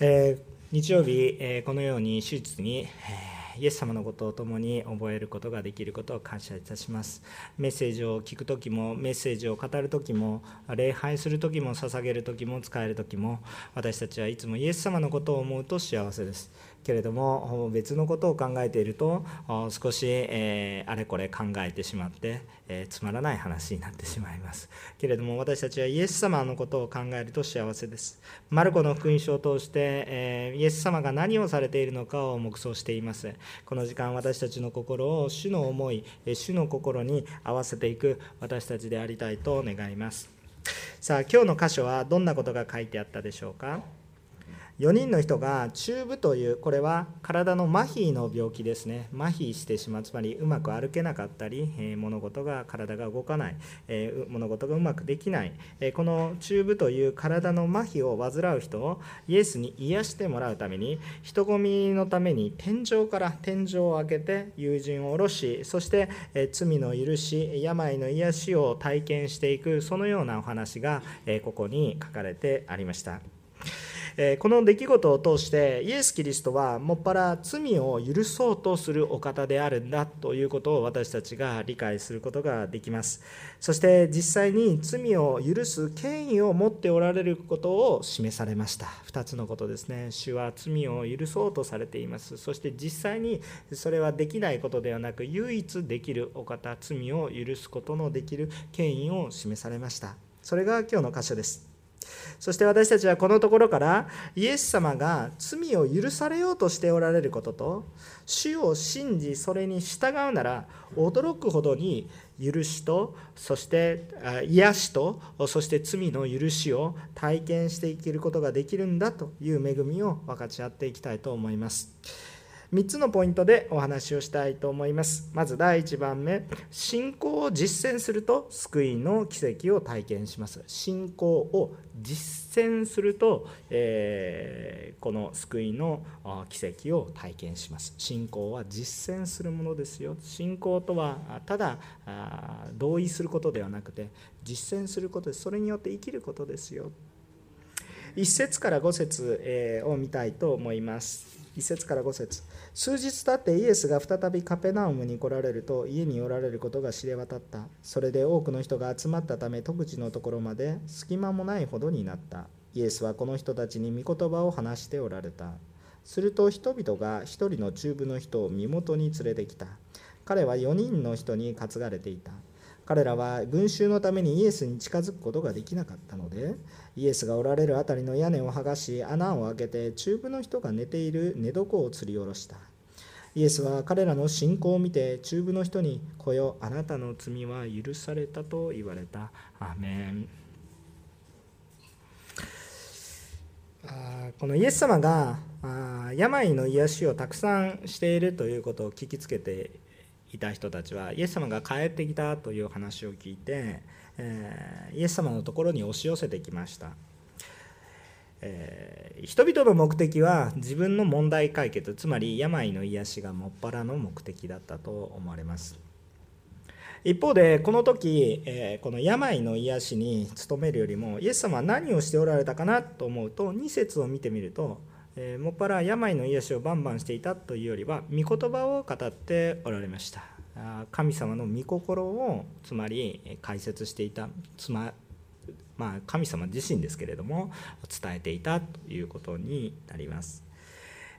えー、日曜日、えー、このように手術に、イエス様のことを共に覚えることができることを感謝いたします。メッセージを聞くときもメッセージを語るときも礼拝するときも捧げるときも使えるときも私たちはいつもイエス様のことを思うと幸せです。けれども別のことを考えていると少し、えー、あれこれ考えてしまって、えー、つまらない話になってしまいます。けれども私たちはイエス様のことを考えると幸せです。マルコの福音書を通して、えー、イエス様が何をされているのかを黙想しています。この時間私たちの心を主の思い主の心に合わせていく私たちでありたいと願います。さあ今日の箇所はどんなことが書いてあったでしょうか？4人の人が中部というこれは体の麻痺の病気ですね麻痺してしまうつまりうまく歩けなかったり、え物事が体が動かない、え物事がうまくできない、えこの中部という体の麻痺を患う人をイエスに癒してもらうために人混みのために天井から天井を開けて友人を下ろしそして、え罪の許し病の癒しを体験していくそのようなお話が、えここに書かれてありました。この出来事を通してイエス・キリストはもっぱら罪を許そうとするお方であるんだということを私たちが理解することができます。そして実際に罪を許す権威を持っておられることを示されました。2つのことですね。主は罪を許そうとされています。そして実際にそれはできないことではなく唯一できるお方罪を許すことのできる権威を示されました。それが今日の箇所です。そして私たちはこのところからイエス様が罪を許されようとしておられることと主を信じそれに従うなら驚くほどに許しとそして癒しとそして罪の許しを体験していけることができるんだという恵みを分かち合っていきたいと思います。3つのポイントでお話をしたいと思います。まず第1番目、信仰を実践すると救いの奇跡を体験します。信仰を実践すると、えー、この救いの奇跡を体験します。信仰は実践するものですよ。信仰とはただ同意することではなくて実践することです。それによって生きることですよ。1節から5節を見たいと思います。1節から5節数日経ってイエスが再びカペナウムに来られると家におられることが知れ渡った。それで多くの人が集まったため戸口のところまで隙間もないほどになった。イエスはこの人たちに御言葉を話しておられた。すると人々が一人の中部の人を身元に連れてきた。彼は4人の人に担がれていた。彼らは群衆のためにイエスに近づくことができなかったのでイエスがおられる辺りの屋根を剥がし穴を開けて中部の人が寝ている寝床を吊り下ろした。イエスは彼らの信仰を見て中部の人に「こよあなたの罪は許された」と言われた。アメンこのイエス様があ病の癒しをたくさんしているということを聞きつけていた人たちはイエス様が帰ってきたという話を聞いて、えーイエス様のところに押し寄せてきました、えー、人々の目的は自分の問題解決つまり病の癒しがもっぱらの目的だったと思われます。一方でこの時、えこの病の癒しに努めるよりもイエス様は何をしておられたかなと思うと2節を見てみるとえー、もっぱら病の癒しをバンバンしていたというよりは御言葉を語っておられました。神様の御心をつまり解説していたつままあ、神様自身ですけれども伝えていたということになります、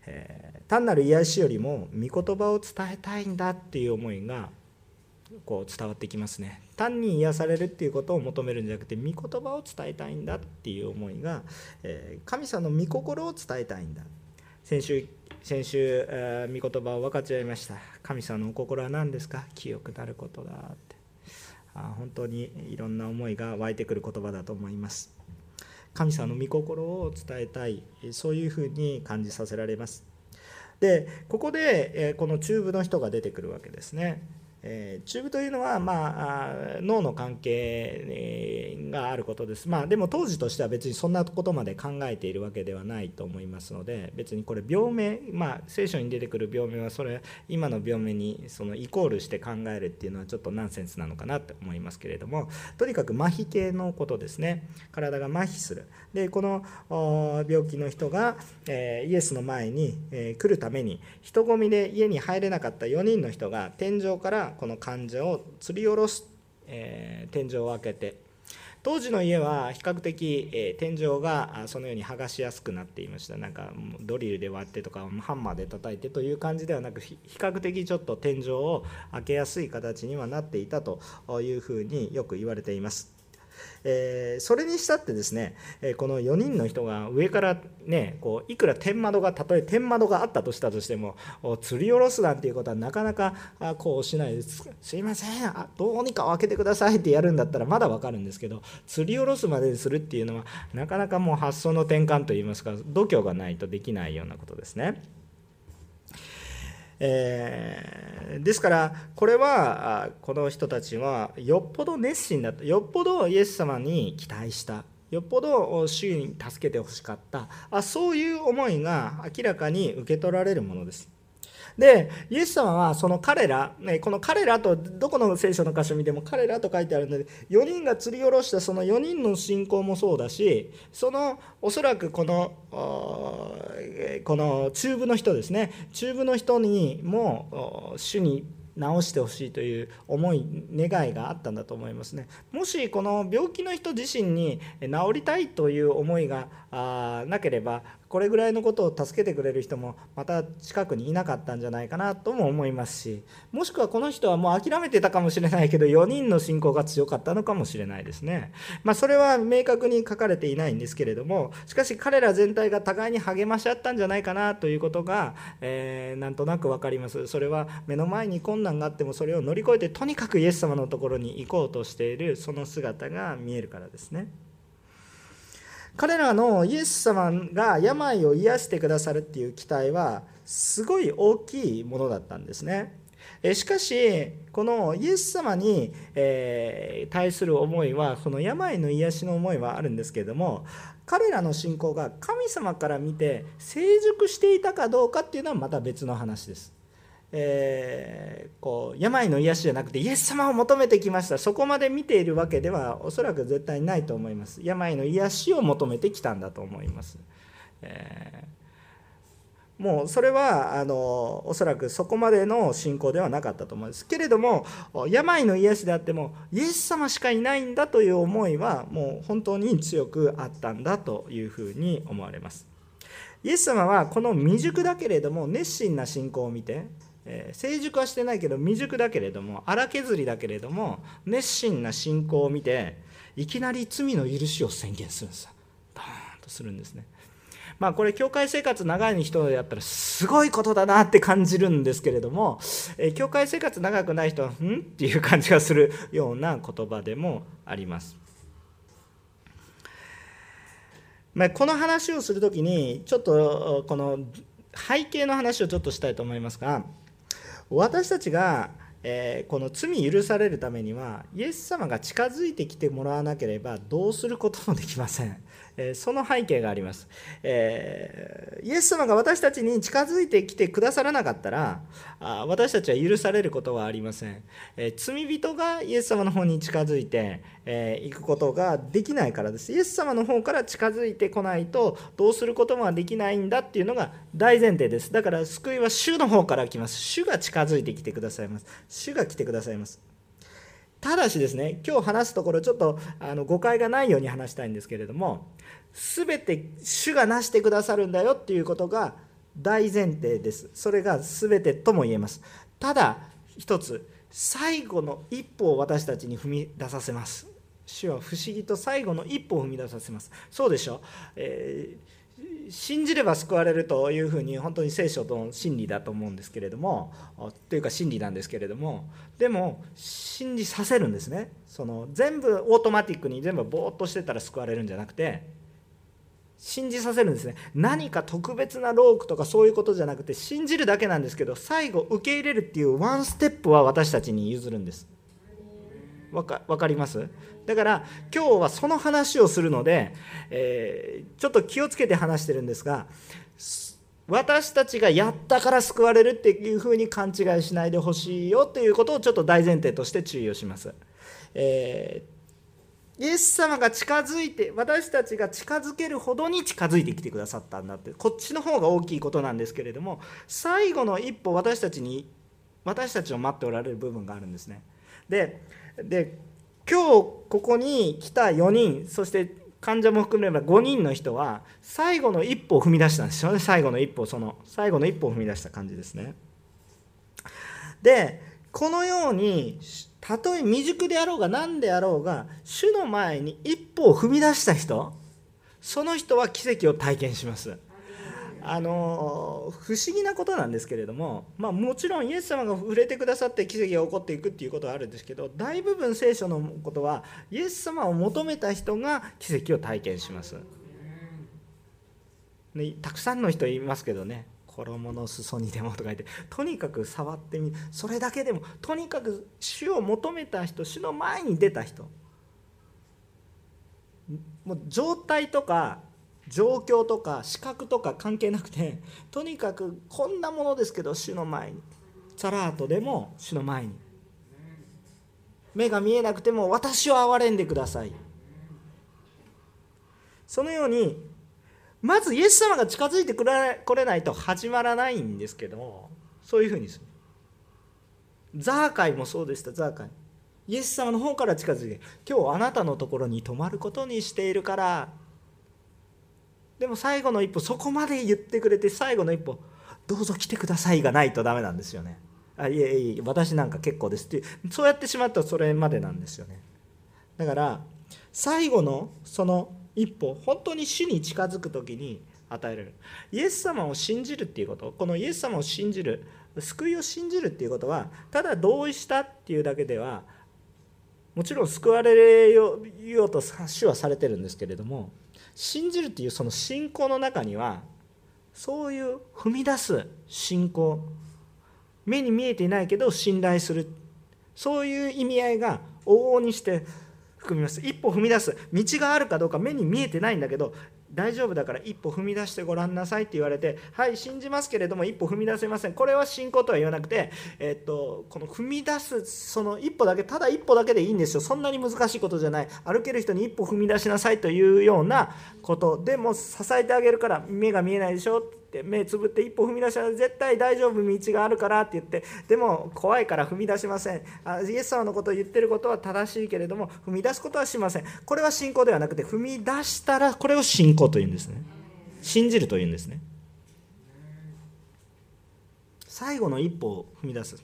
え、単なる癒しよりも御言葉を伝えたいんだっていう思いがこう伝わってきますね。単に癒されるっていうことを求めるんじゃなくて御言葉を伝えたいんだっていう思いが、え神様の御心を伝えたいんだ。先週先週、えー、御言葉を分かち合いました。神様のお心は何ですか？清くなることだ。本当にいろんな思いが湧いてくる言葉だと思います。神様の御心を伝えたい。そういうふうに感じさせられます。でここで、えこの中部の人が出てくるわけですね。えー、チューブというのは、まあ、脳の関係があることです、まあ、でも当時としては別にそんなことまで考えているわけではないと思いますので別にこれ病名、まあ、聖書に出てくる病名はそれ今の病名にそのイコールして考えるっていうのはちょっとナンセンスなのかなと思いますけれどもとにかく麻痺系のことですね。体が麻痺する。でこの病気の人が、えー、イエスの前に、えー、来るために人混みで家に入れなかった4人の人が天井からこの患者を吊り下ろす、えー、天井を開けて当時の家は比較的、えー、天井がそのように剥がしやすくなっていました。なんかドリルで割ってとかハンマーで叩いてという感じではなく比較的ちょっと天井を開けやすい形にはなっていたというふうによく言われています。えー、それにしたってですね、えこの4人の人が上からねこういくら天窓がたとえ天窓があったとしたとしても釣り下ろすなんていうことはなかなかこうしないですすいませんあどうにか開けてくださいってやるんだったらまだ分かるんですけど釣り下ろすまでにするっていうのはなかなかもう発想の転換といいますか度胸がないとできないようなことですね。えー、ですからこれはこの人たちはよっぽど熱心だった。よっぽどイエス様に期待した。よっぽど主義に助けてほしかった。あそういう思いが明らかに受け取られるものです。でイエス様はその彼ら、ね、この彼らとどこの聖書の箇所見ても彼らと書いてあるので4人が釣り下ろしたその4人の信仰もそうだしそのおそらくこのこの中部の人ですね。中部の人にも主に治してほしいという思い願いがあったんだと思いますね。もしこの病気の人自身に治りたいという思いがなければこれぐらいのことを助けてくれる人もまた近くにいなかったんじゃないかなとも思いますしもしくはこの人はもう諦めてたかもしれないけど4人の信仰が強かったのかもしれないですね。まあ、それは明確に書かれていないんですけれどもしかし彼ら全体が互いに励まし合ったんじゃないかなということが、えー、なんとなく分かります。それは目の前に困難があってもそれを乗り越えてとにかくイエス様のところに行こうとしているその姿が見えるからですね。彼らのイエス様が病を癒してくださるっていう期待はすごい大きいものだったんですね。しかしこのイエス様に、え対する思いはこの病の癒しの思いはあるんですけれども彼らの信仰が神様から見て成熟していたかどうかっていうのはまた別の話です。えー、こう病の癒しじゃなくてイエス様を求めてきました。そこまで見ているわけではおそらく絶対ないと思います。病の癒しを求めてきたんだと思います、えー、もうそれはあのおそらくそこまでの信仰ではなかったと思います。けれども病の癒しであってもイエス様しかいないんだという思いはもう本当に強くあったんだというふうに思われます。イエス様はこの未熟だけれども熱心な信仰を見てえ、成熟はしてないけど未熟だけれども荒削りだけれども熱心な信仰を見ていきなり罪の許しを宣言するんですよバーンとするんですねまあこれ教会生活長い人やったらすごいことだなって感じるんですけれども、え、教会生活長くない人は「ん?」っていう感じがするような言葉でもありますまあ、この話をする時にちょっとこの背景の話をちょっとしたいと思いますが私たちが、えー、この罪許されるためにはイエス様が近づいてきてもらわなければどうすることもできません。えその背景があります、えー、イエス様が私たちに近づいてきてくださらなかったらあ私たちは許されることはありません、えー、罪人がイエス様の方に近づいて、えー、行くことができないからです。イエス様の方から近づいてこないとどうすることもできないんだっていうのが大前提です。だから救いは主の方から来ます。主が近づいてきてくださいます。主が来てくださいます。ただしですね今日話すところちょっとあの誤解がないように話したいんですけれども全て主がなしてくださるんだよっていうことが大前提です。それが全てとも言えます。ただ一つ最後の一歩を私たちに踏み出させます。主は不思議と最後の一歩を踏み出させます。そうでしょ、えー信じれば救われるというふうに本当に聖書の真理だと思うんですけれどもというか真理なんですけれどもでも信じさせるんですね。その全部オートマティックに全部ぼーっとしてたら救われるんじゃなくて信じさせるんですね。何か特別なロークとかそういうことじゃなくて信じるだけなんですけど最後受け入れるっていうワンステップは私たちに譲るんです。わかかります？だから今日はその話をするので、えー、ちょっと気をつけて話してるんですが私たちがやったから救われるっていうふうに勘違いしないでほしいよということをちょっと大前提として注意をします。えーイエス様が近づいて私たちが近づけるほどに近づいてきてくださったんだって。こっちの方が大きいことなんですけれども最後の一歩私たちに私たちを待っておられる部分があるんですね。で今日ここに来た4人そして患者も含めれば5人の人は最後の一歩を踏み出したんですよね。最後の一歩その最後の一歩を踏み出した感じですね。でこのようにたとえ未熟であろうが何であろうが主の前に一歩を踏み出した人その人は奇跡を体験しますあの不思議なことなんですけれども、まあ、もちろんイエス様が触れてくださって奇跡が起こっていくっていうことはあるんですけど大部分聖書のことはイエス様を求めた人が奇跡を体験します。ね、たくさんの人いますけどね衣の裾にでもとか言ってとにかく触ってみるそれだけでもとにかく主を求めた人主の前に出た人。もう状態とか状況とか資格とか関係なくてとにかくこんなものですけど主の前に。サラートでも主の前に。目が見えなくても私を憐れんでください。そのようにまずイエス様が近づいてくれこれないと始まらないんですけどそういうふうにする。ザーカイもそうでしたザーカイ。イエス様の方から近づいて今日あなたのところに泊まることにしているから。でも最後の一歩そこまで言ってくれて最後の一歩どうぞ来てくださいがないとダメなんですよね。あいえいえ私なんか結構ですってそうやってしまったらそれまでなんですよね。だから最後のその一歩本当に主に近づく時に与えられる。イエス様を信じるっていうこと。このイエス様を信じる救いを信じるっていうことはただ同意したっていうだけではもちろん救われようと主はされてるんですけれども信じるっていうその信仰の中にはそういう踏み出す信仰目に見えていないけど信頼するそういう意味合いが往々にして含みます。一歩踏み出す。道があるかどうか目に見えてないんだけど大丈夫だから一歩踏み出してごらんなさいって言われてはい信じますけれども一歩踏み出せません。これは信仰とは言わなくて、えっと、この踏み出すその一歩だけただ一歩だけでいいんですよ。そんなに難しいことじゃない。歩ける人に一歩踏み出しなさいというようなことでも支えてあげるから目が見えないでしょ。って目つぶって一歩踏み出したら絶対大丈夫道があるからって言ってでも怖いから踏み出しません。あイエス様のことを言ってることは正しいけれども踏み出すことはしません。これは信仰ではなくて踏み出したらこれを信仰というんですね。信じるというんですね。最後の一歩を踏み出す。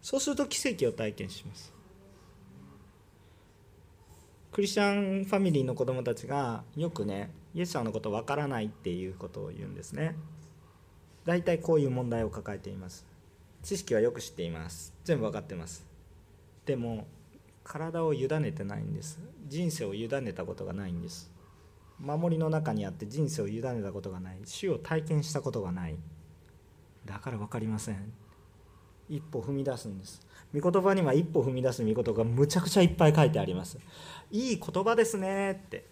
そうすると奇跡を体験します。クリスチャンファミリーの子供たちがよくねイエス様のことわからないっていうことを言うんですね。大体こういう問題を抱えています。知識はよく知っています。全部分かってます。でも体を委ねてないんです。人生を委ねたことがないんです。守りの中にあって人生を委ねたことがない。死を体験したことがない。だから分かりません。一歩踏み出すんです。御言葉には一歩踏み出す御言葉がむちゃくちゃいっぱい書いてあります。いい言葉ですねって。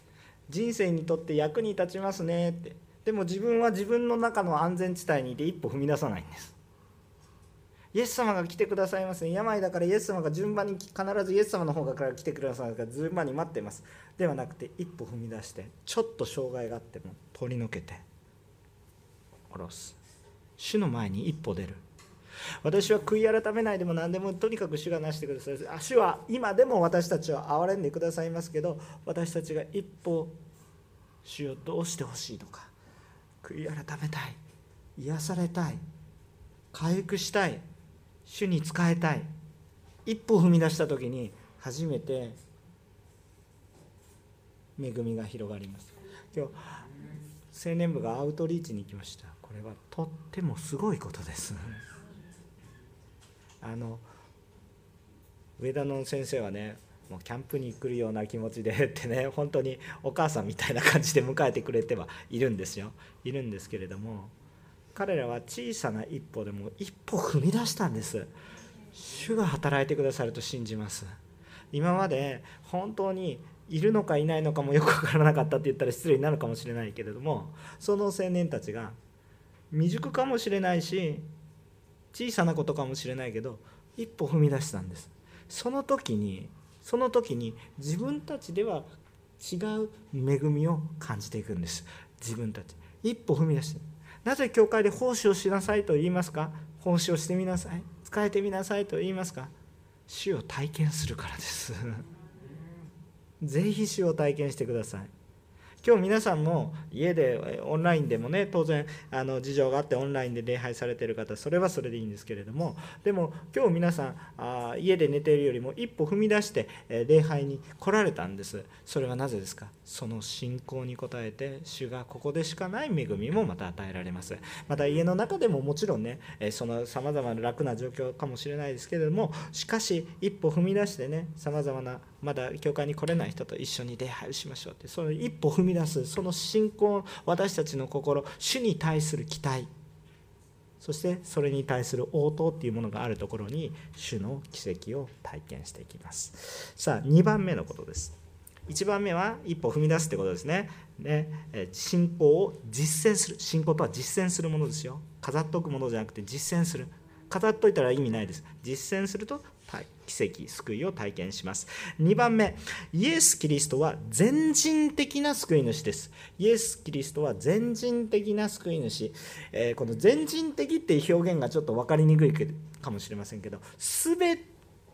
人生にとって役に立ちますねって。でも自分は自分の中の安全地帯にいて一歩踏み出さないんです。イエス様が来てくださいますね。病だからイエス様が順番に必ずイエス様の方から来てくださるから順番に待ってます。ではなくて一歩踏み出してちょっと障害があっても取り除けて下ろす。主の前に一歩出る。私は悔い改めないでも何でもとにかく主がなしてください。主は今でも私たちを憐れんでくださいますけど私たちが一歩主をどうしてほしいのか悔い改めたい癒されたい回復したい主に仕えたい一歩踏み出した時に初めて恵みが広がります。今日青年部がアウトリーチに行きました。これはとってもすごいことです。あの上田の先生はねもうキャンプに来るような気持ちでってね 本当にお母さんみたいな感じで迎えてくれてはいるんですよ。いるんですけれども彼らは小さな一歩でも一歩踏み出したんです。主が働いてくださると信じます。今まで本当にいるのかいないのかもよく分からなかったって言ったら失礼になるかもしれないけれどもその青年たちが未熟かもしれないし小さなことかもしれないけど一歩踏み出したんです。その時にその時に自分たちでは違う恵みを感じていくんです。自分たち。一歩踏み出して。なぜ教会で奉仕をしなさいと言いますか？奉仕をしてみなさい。使えてみなさいと言いますか？主を体験するからです。ぜひ主を体験してください。今日皆さんも家でオンラインでもね当然あの事情があってオンラインで礼拝されてる方それはそれでいいんですけれどもでも今日皆さんあ家で寝ているよりも一歩踏み出して礼拝に来られたんです。それはなぜですか？その信仰に応えて主がここでしかない恵みもまた与えられます。また家の中でももちろんねそのさまざまな楽な状況かもしれないですけれどもしかし一歩踏み出してねさまざまなまだ教会に来れない人と一緒に礼拝をしましょうってその一歩踏み出すその信仰私たちの心主に対する期待。そしてそれに対する応答っていうものがあるところに主の奇跡を体験していきます。さあ2番目のことです。1番目は一歩踏み出すってことですね。ね信仰を実践する信仰とは実践するものですよ。飾っておくものじゃなくて実践する。飾っといたら意味ないです。実践すると奇跡救いを体験します。2番目イエス・キリストは全人的な救い主です。イエス・キリストは全人的な救い主、えー、この全人的っていう表現がちょっと分かりにくいかもしれませんけど全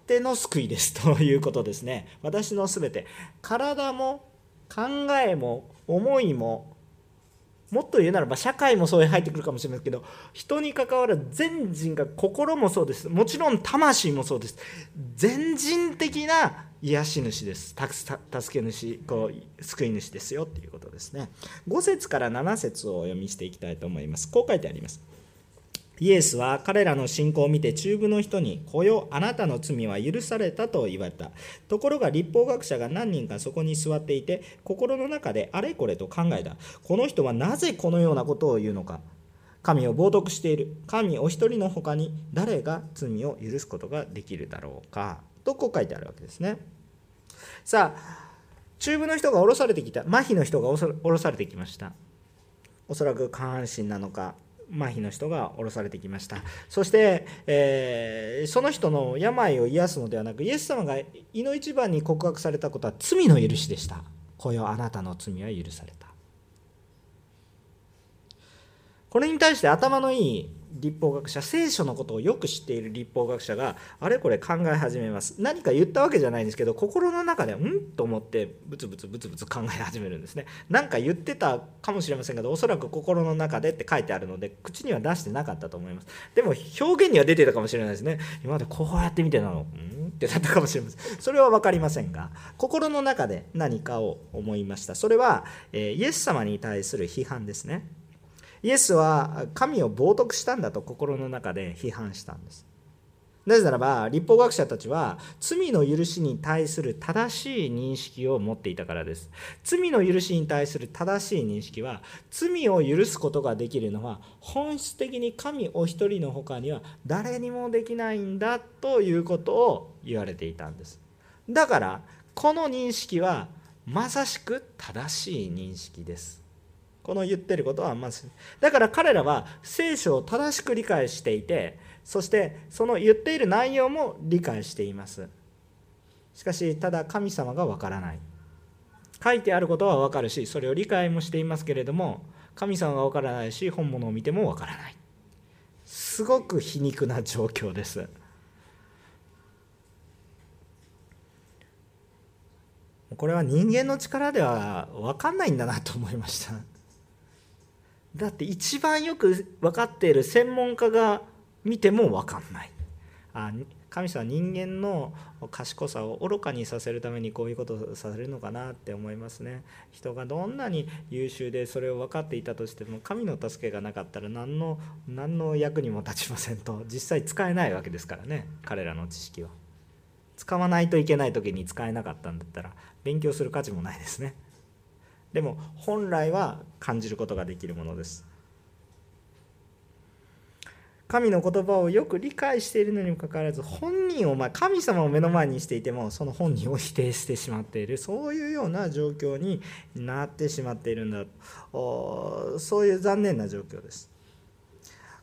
ての救いですということですね。私の全て。体も考えも思いももっと言うならば社会もそういう入ってくるかもしれないけど人に関わる全人が心もそうです。もちろん魂もそうです。全人的な癒し主です。助け主こう救い主ですよっていうことですね。5節から7節をお読みしていきたいと思います。こう書いてあります。イエスは彼らの信仰を見て中部の人に「こよあなたの罪は許された」と言われた。ところが立法学者が何人かそこに座っていて心の中であれこれと考えた。この人はなぜこのようなことを言うのか。神を冒涜している。神お一人の他に誰が罪を許すことができるだろうか。とこう書いてあるわけですね。さあ中部の人が降ろされてきた。麻痺の人が降ろされてきました。おそらく下半身なのか。麻痺の人が降ろされてきました。そして、えー、その人の病を癒すのではなくイエス様が胃の一番に告白されたことは罪の許しでした。こよあなたの罪は許された。これに対して頭のいい立法学者聖書のことをよく知っている立法学者があれこれ考え始めます。何か言ったわけじゃないんですけど心の中でうんと思ってブツブツブツブツ考え始めるんですね。何か言ってたかもしれませんけどおそらく心の中でって書いてあるので口には出してなかったと思います。でも表現には出てたかもしれないですね。今までこうやって見てたのうんってなったかもしれません。それは分かりませんが心の中で何かを思いました。それは、えイエス様に対する批判ですね。イエスは神を冒涜したんだと心の中で批判したんです。なぜならば立法学者たちは罪の許しに対する正しい認識を持っていたからです。罪の許しに対する正しい認識は罪を許すことができるのは本質的に神お一人の他には誰にもできないんだということを言われていたんです。だからこの認識はまさしく正しい認識です。この言ってることはまずだから彼らは聖書を正しく理解していてそしてその言っている内容も理解しています。しかしただ神様がわからない。書いてあることはわかるしそれを理解もしていますけれども神様がわからないし本物を見てもわからない。すごく皮肉な状況です。これは人間の力では分かんないんだなと思いました。だって一番よく分かっている専門家が見ても分かんない。あ神様人間の賢さを愚かにさせるためにこういうことをさせるのかなって思いますね。人がどんなに優秀でそれを分かっていたとしても神の助けがなかったら何の何の役にも立ちませんと実際使えないわけですからね彼らの知識は。使わないといけない時に使えなかったんだったら勉強する価値もないですね。でも本来は感じることができるものです。神の言葉をよく理解しているのにもかかわらず本人を、ま、神様を目の前にしていてもその本人を否定してしまっている。そういうような状況になってしまっているんだ。そういう残念な状況です。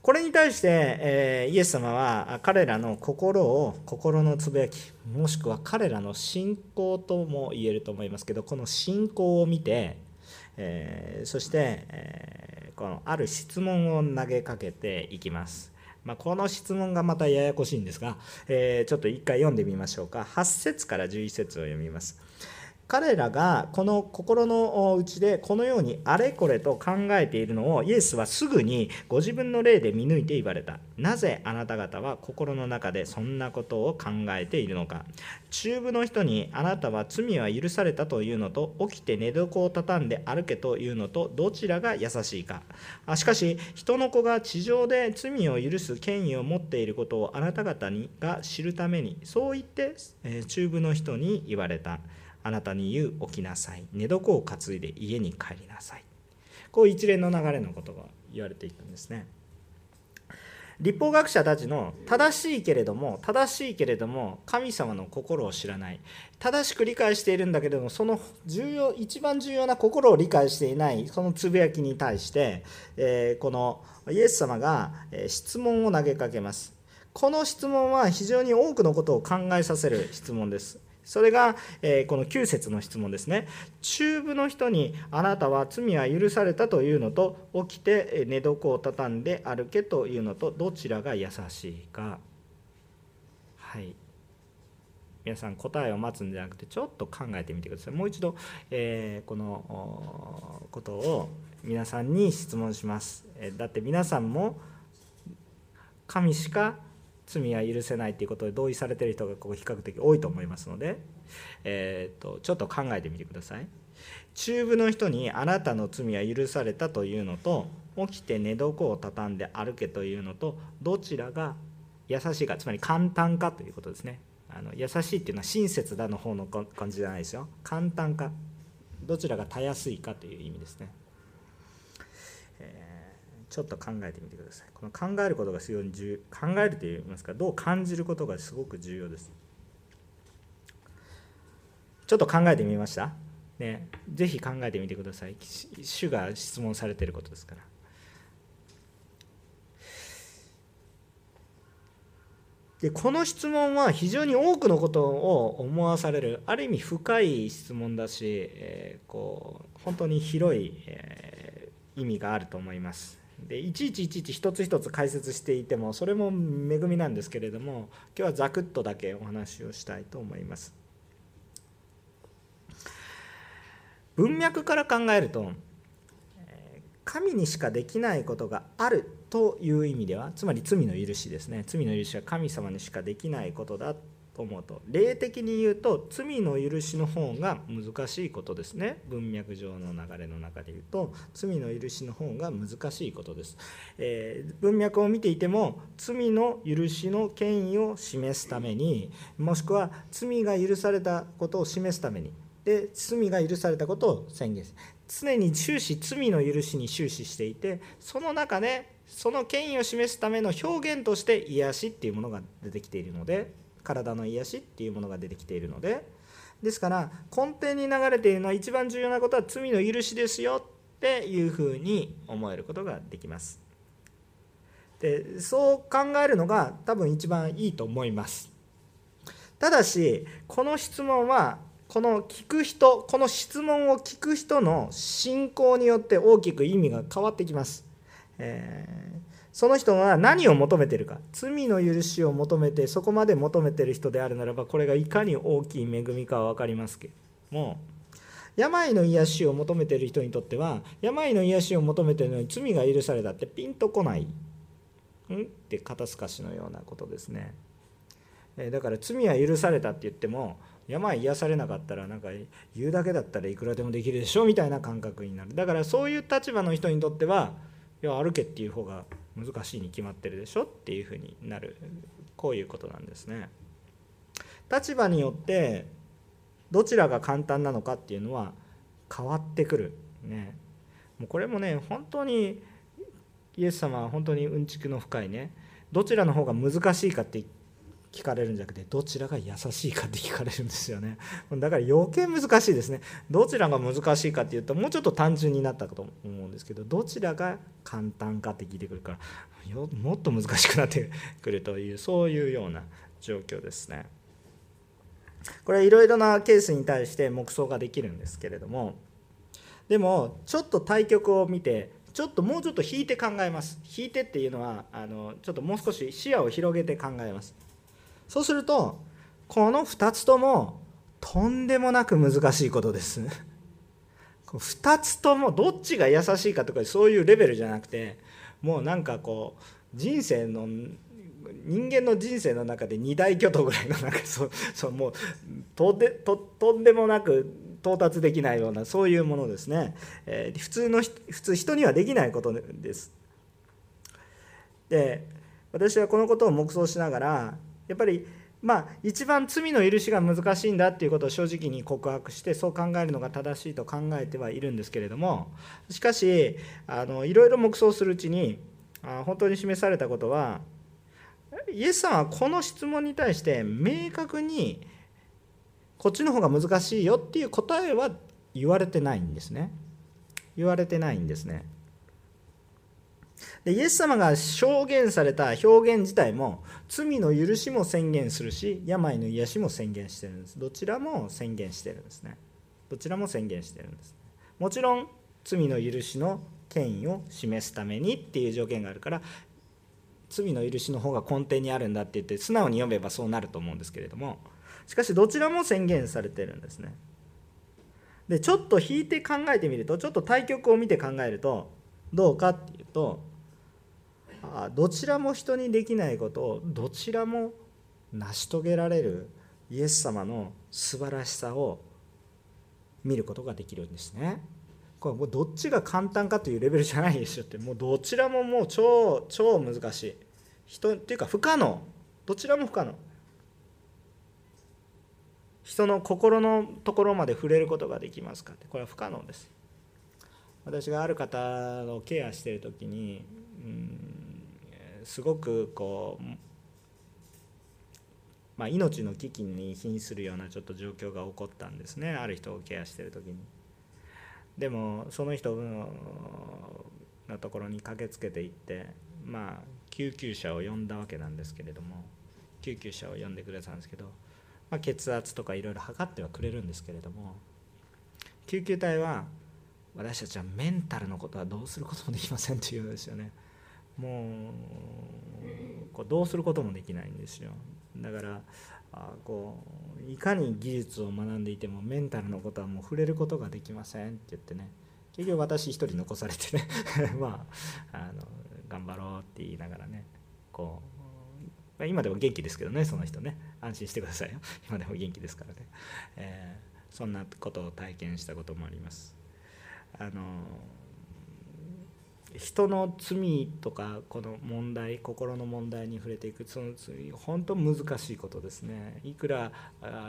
これに対して、えー、イエス様は彼らの心を心のつぶやきもしくは彼らの信仰とも言えると思いますけどこの信仰を見て、えー、そして、えー、このある質問を投げかけていきます。まあ、この質問がまたややこしいんですが、えー、ちょっと一回読んでみましょうか。8節から11節を読みます。彼らがこの心の内でこのようにあれこれと考えているのをイエスはすぐにご自分の霊で見抜いて言われた。なぜあなた方は心の中でそんなことを考えているのか。中部の人にあなたは罪は許されたというのと起きて寝床を畳んで歩けというのとどちらが優しいか。しかし人の子が地上で罪を許す権威を持っていることをあなた方にが知るためにそう言って中部の人に言われた。あなたに言う起きなさい。寝床を担いで家に帰りなさい。こう一連の流れのことが言われていくんですね。立法学者たちの正しいけれども正しいけれども神様の心を知らない。正しく理解しているんだけれどもその重要一番重要な心を理解していないそのつぶやきに対して、えー、このイエス様が質問を投げかけます。この質問は非常に多くのことを考えさせる質問です。それが、えこの9節の質問ですね。中部の人にあなたは罪は許されたというのと起きて寝床を畳んで歩けというのとどちらが優しいか。はい。皆さん答えを待つんじゃなくてちょっと考えてみてください。もう一度、えー、このことを皆さんに質問します。えだって皆さんも神しか罪は許せないということで同意されている人がここ比較的多いと思いますので、えーと、ちょっと考えてみてください。中部の人にあなたの罪は許されたというのと起きて寝床を畳んで歩けというのとどちらが優しいかつまり簡単かということですね。あの優しいっていうのは親切だの方の感じじゃないですよ。簡単かどちらがたやすいかという意味ですね。ちょっと考えてみてください。この考えることが非常に重考えるといいますかどう感じることがすごく重要です。ちょっと考えてみました？ねぜひ考えてみてください。主が質問されていることですから。でこの質問は非常に多くのことを思わされるある意味深い質問だし、えー、こう本当に広い、えー、意味があると思います。でいちいちいちいち一つ一つ解説していてもそれも恵みなんですけれども今日はざくっとだけお話をしたいと思います。文脈から考えると神にしかできないことがあるという意味ではつまり罪の許しですね。罪の許しは神様にしかできないことだと思うと。霊的に言うと罪の許しの方が難しいことですね。文脈上の流れの中で言うと。罪の許しの方が難しいことです、えー、文脈を見ていても罪の許しの権威を示すためにもしくは罪が許されたことを示すために。で罪が許されたことを宣言す常に終始罪の許しに終始していてその中でその権威を示すための表現として癒しっていうものが出てきているので体の癒しっていうものが出てきているのでですから根底に流れているのは一番重要なことは罪の許しですよっていうふうに思えることができます。でそう考えるのが多分一番いいと思います。ただしこの質問はこの聞く人この質問を聞く人の信仰によって大きく意味が変わってきます。えーその人が何を求めてるか。罪の許しを求めてそこまで求めてる人であるならばこれがいかに大きい恵みかは分かりますけども。病の癒しを求めてる人にとっては病の癒しを求めてるのに罪が許されたってピンとこない。ん？って肩透かしのようなことですね。だから罪は許されたって言っても病癒されなかったらなんか言うだけだったらいくらでもできるでしょみたいな感覚になる。だからそういう立場の人にとってはいや歩けっていう方が難しいに決まってるでしょっていうふうになるこういうことなんですね。立場によってどちらが簡単なのかっていうのは変わってくる。ね。もうこれもね本当にイエス様は本当にうんちくの深いね。どちらの方が難しいかって聞かれるんじゃなくてどちらが優しいかって聞かれるんですよね。だから余計難しいですね。どちらが難しいかっていうともうちょっと単純になったかと思うんですけどどちらが簡単かって聞いてくるからもっと難しくなってくるというそういうような状況ですね。これいろいろなケースに対して黙想ができるんですけれどもでもちょっと対局を見てちょっともうちょっと引いて考えます。引いてっていうのはあのちょっともう少し視野を広げて考えます。そうするとこの2つともとんでもなく難しいことです。2つともどっちが優しいかとかそういうレベルじゃなくてもうなんかこう人生の人間の人生の中で二大巨頭ぐらいのなんかそうそうもうとでととんでもなく到達できないようなそういうものですね、えー、普通の普通人にはできないことです。で私はこのことを黙想しながらやっぱりまあ一番罪の許しが難しいんだっていうことを正直に告白してそう考えるのが正しいと考えてはいるんですけれどもしかしあのいろいろ黙想するうちにあ本当に示されたことはイエス様はこの質問に対して明確にこっちの方が難しいよっていう答えは言われてないんですね。言われてないんですね。でイエス様が証言された表現自体も罪の許しも宣言するし病の癒しも宣言してるんです。どちらも宣言してるんですね。どちらも宣言してるんですもちろん罪の許しの権威を示すためにっていう条件があるから罪の許しの方が根底にあるんだって言って素直に読めばそうなると思うんですけれどもしかしどちらも宣言されてるんですね。でちょっと引いて考えてみるとちょっと対局を見て考えるとどうかっていうとどちらも人にできないことをどちらも成し遂げられるイエス様の素晴らしさを見ることができるんですね。これもうどっちが簡単かというレベルじゃないですよってもうどちらももう超超難しい。人っていうか不可能。どちらも不可能。人の心のところまで触れることができますかって。これは不可能です。私がある方をケアしてる時にうんすごくこう、まあ、命の危機に瀕するようなちょっと状況が起こったんですねある人をケアしてる時に。でもその人のところに駆けつけていってまあ救急車を呼んだわけなんですけれども救急車を呼んでくれたんですけど、まあ、血圧とかいろいろ測ってはくれるんですけれども救急隊は私たちはメンタルのことはどうすることもできませんって言うんですよね。もうこうどうすることもできないんですよ。だからあこういかに技術を学んでいてもメンタルのことはもう触れることができませんって言ってね。結局私一人残されてね。まああの頑張ろうって言いながらね。こう今でも元気ですけどねその人ね。安心してくださいよ。今でも元気ですからね、えー、そんなことを体験したこともあります。あの人の罪とかこの問題心の問題に触れていくその本当難しいことですね。いくら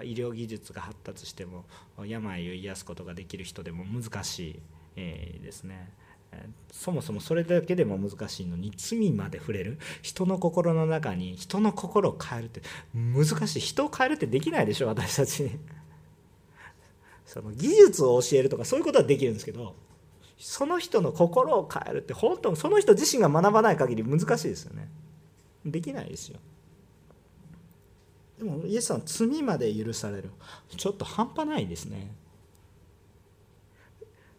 医療技術が発達しても病を癒すことができる人でも難しい、えですね。そもそもそれだけでも難しいのに罪まで触れる。人の心の中に人の心を変えるって難しい。人を変えるってできないでしょ私たち。にその技術を教えるとかそういうことはできるんですけどその人の心を変えるって本当その人自身が学ばない限り難しいですよね。できないですよ。でもイエスさん罪まで許される。ちょっと半端ないですね。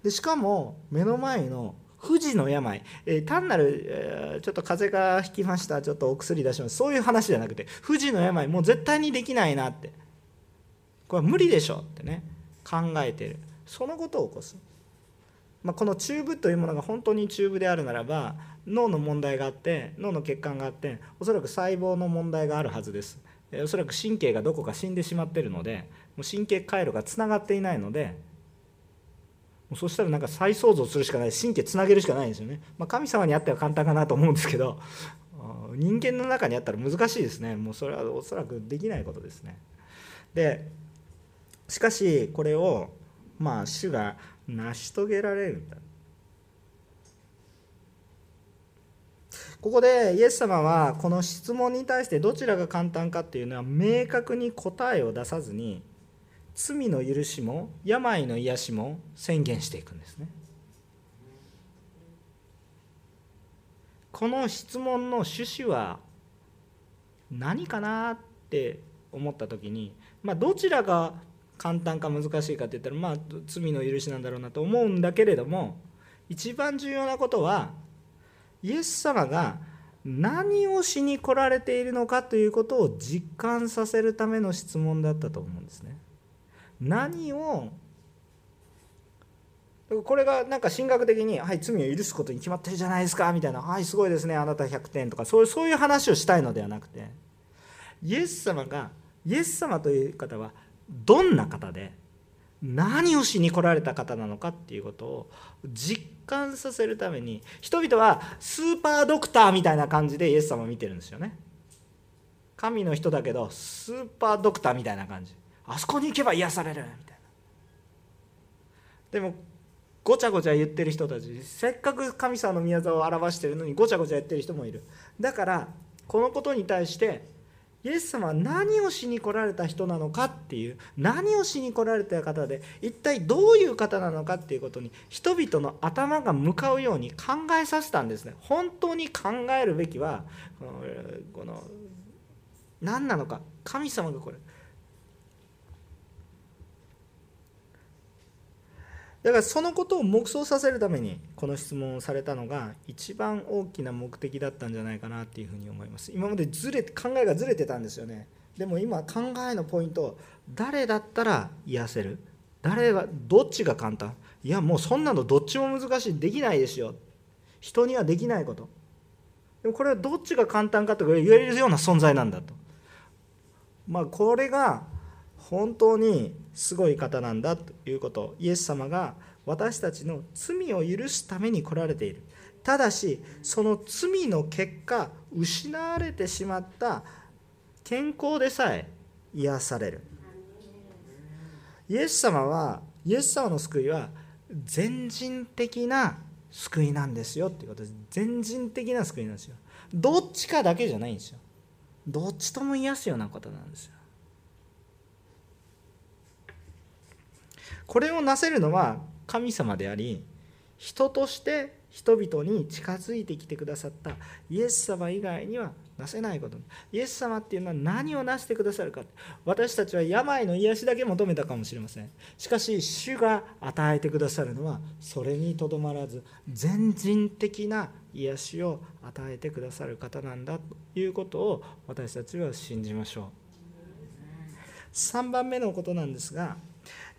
でしかも目の前の不治の病、えー、単なる、えー、ちょっと風邪がひきましたちょっとお薬出しますそういう話じゃなくて不治の病もう絶対にできないなって。これは無理でしょってね考えてる。そのことを起こす。まあ、この中部というものが本当に中部であるならば脳の問題があって脳の血管があっておそらく細胞の問題があるはずです。おそらく神経がどこか死んでしまってるのでもう神経回路がつながっていないのでもうそしたらなんか再創造するしかない神経つなげるしかないんですよね、まあ、神様にあっては簡単かなと思うんですけど 人間の中にあったら難しいですね。もうそれはおそらくできないことですね。でしかしこれをまあ主が成し遂げられるんだここでイエス様はこの質問に対してどちらが簡単かっていうのは明確に答えを出さずに罪の許しも病の癒しも宣言していくんですね。この質問の趣旨は何かなって思った時に、まあ、どちらが簡単か難しいかって言ったらまあ罪の許しなんだろうなと思うんだけれども一番重要なことはイエス様が何をしに来られているのかということを実感させるための質問だったと思うんですね。何を？これがなんか神学的に「はい罪を許すことに決まってるじゃないですか」みたいな「はいすごいですねあなた100点」とかそうそういう話をしたいのではなくてイエス様がイエス様という方はどんな方で何をしに来られた方なのかっていうことを実感させるために人々はスーパードクターみたいな感じでイエス様を見てるんですよね。神の人だけどスーパードクターみたいな感じあそこに行けば癒されるみたいな。でもごちゃごちゃ言ってる人たちせっかく神様の宮沢を表してるのにごちゃごちゃ言ってる人もいる。だからこのことに対してイエス様は何をしに来られた人なのかっていう何をしに来られた方で一体どういう方なのかっていうことに人々の頭が向かうように考えさせたんですね。本当に考えるべきはこの何なのか神様がこれだからそのことを黙想させるためにこの質問をされたのが一番大きな目的だったんじゃないかなっていうふうに思います。今までずれ考えがずれてたんですよね。でも今考えのポイント誰だったら癒せる？誰がどっちが簡単？いやもうそんなのどっちも難しい。できないですよ。人にはできないこと。でもこれはどっちが簡単かと言えるような存在なんだと。まあこれが本当にすごい方なんだということ。イエス様が私たちの罪を許すために来られている。ただしその罪の結果失われてしまった健康でさえ癒される。イエス様はイエス様の救いは全人的な救いなんですよっていうことです。全人的な救いなんですよ。どっちかだけじゃないんですよ。どっちとも癒すようなことなんですよ。これをなせるのは神様であり人として人々に近づいてきてくださったイエス様以外にはなせないこと。イエス様っていうのは何をなしてくださるか。私たちは病の癒しだけ求めたかもしれません。しかし主が与えてくださるのはそれにとどまらず全人的な癒しを与えてくださる方なんだということを私たちは信じましょう。3番目のことなんですが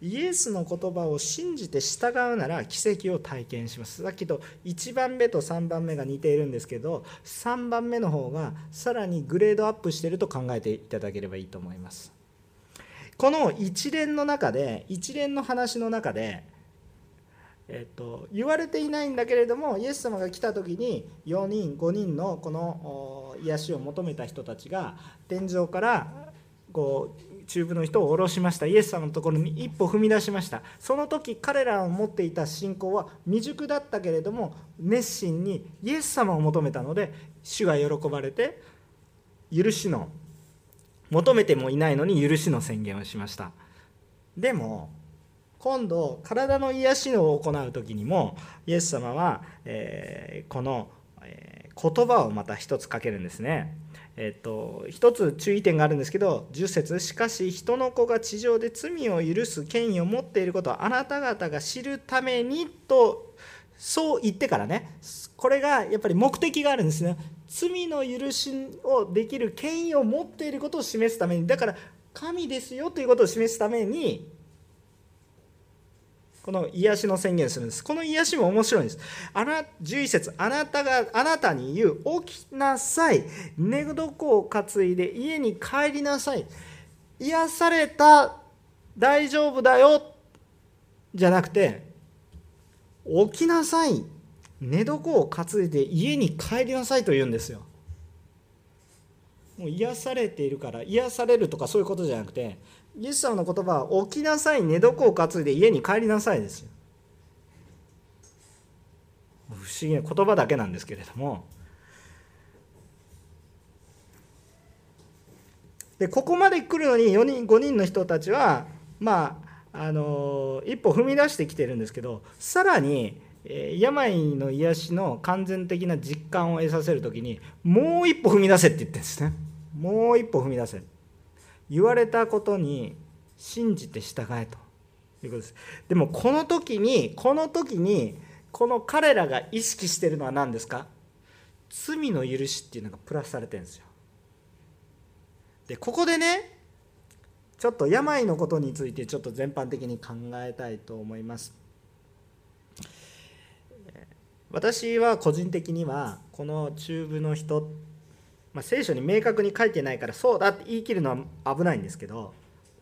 イエスの言葉を信じて従うなら奇跡を体験します。さっきと1番目と3番目が似ているんですけど3番目の方がさらにグレードアップしてると考えていただければいいと思います。この一連の中で一連の話の中でえっと、言われていないんだけれどもイエス様が来た時に4人5人のこの癒しを求めた人たちが天井からこう中部の人を下ろしました。イエス様のところに一歩踏み出しました。その時彼らを持っていた信仰は未熟だったけれども熱心にイエス様を求めたので主が喜ばれて許しの求めてもいないのに許しの宣言をしました。でも今度体の癒しのを行う時にもイエス様は、えー、この、えー、言葉をまた一つかけるんですね。えっと、一つ注意点があるんですけど10節しかし人の子が地上で罪を許す権威を持っていることはあなた方が知るためにとそう言ってからねこれがやっぱり目的があるんですね。罪の許しをできる権威を持っていることを示すために。だから神ですよということを示すためにこの癒しの宣言するんです。この癒しも面白いんです。あな11節あなたがあなたに言う起きなさい寝床を担いで家に帰りなさい癒された大丈夫だよじゃなくて起きなさい寝床を担いで家に帰りなさいと言うんですよ。もう癒されているから癒されるとかそういうことじゃなくてイエス様の言葉は起きなさい寝床を担いで家に帰りなさいですよ。不思議な言葉だけなんですけれども。でここまで来るのに4人5人の人たちはまああの一歩踏み出してきてるんですけどさらに病の癒しの完全的な実感を得させる時にもう一歩踏み出せって言ってるんですね。もう一歩踏み出せ。言われたことに信じて従えということです。でもこの時にこの時にこの彼らが意識してるのは何ですか？罪の許しっていうのがプラスされてるんですよ。でここでねちょっと病のことについてちょっと全般的に考えたいと思います。私は個人的にはこの中部の人、まあ、聖書に明確に書いてないからそうだって言い切るのは危ないんですけど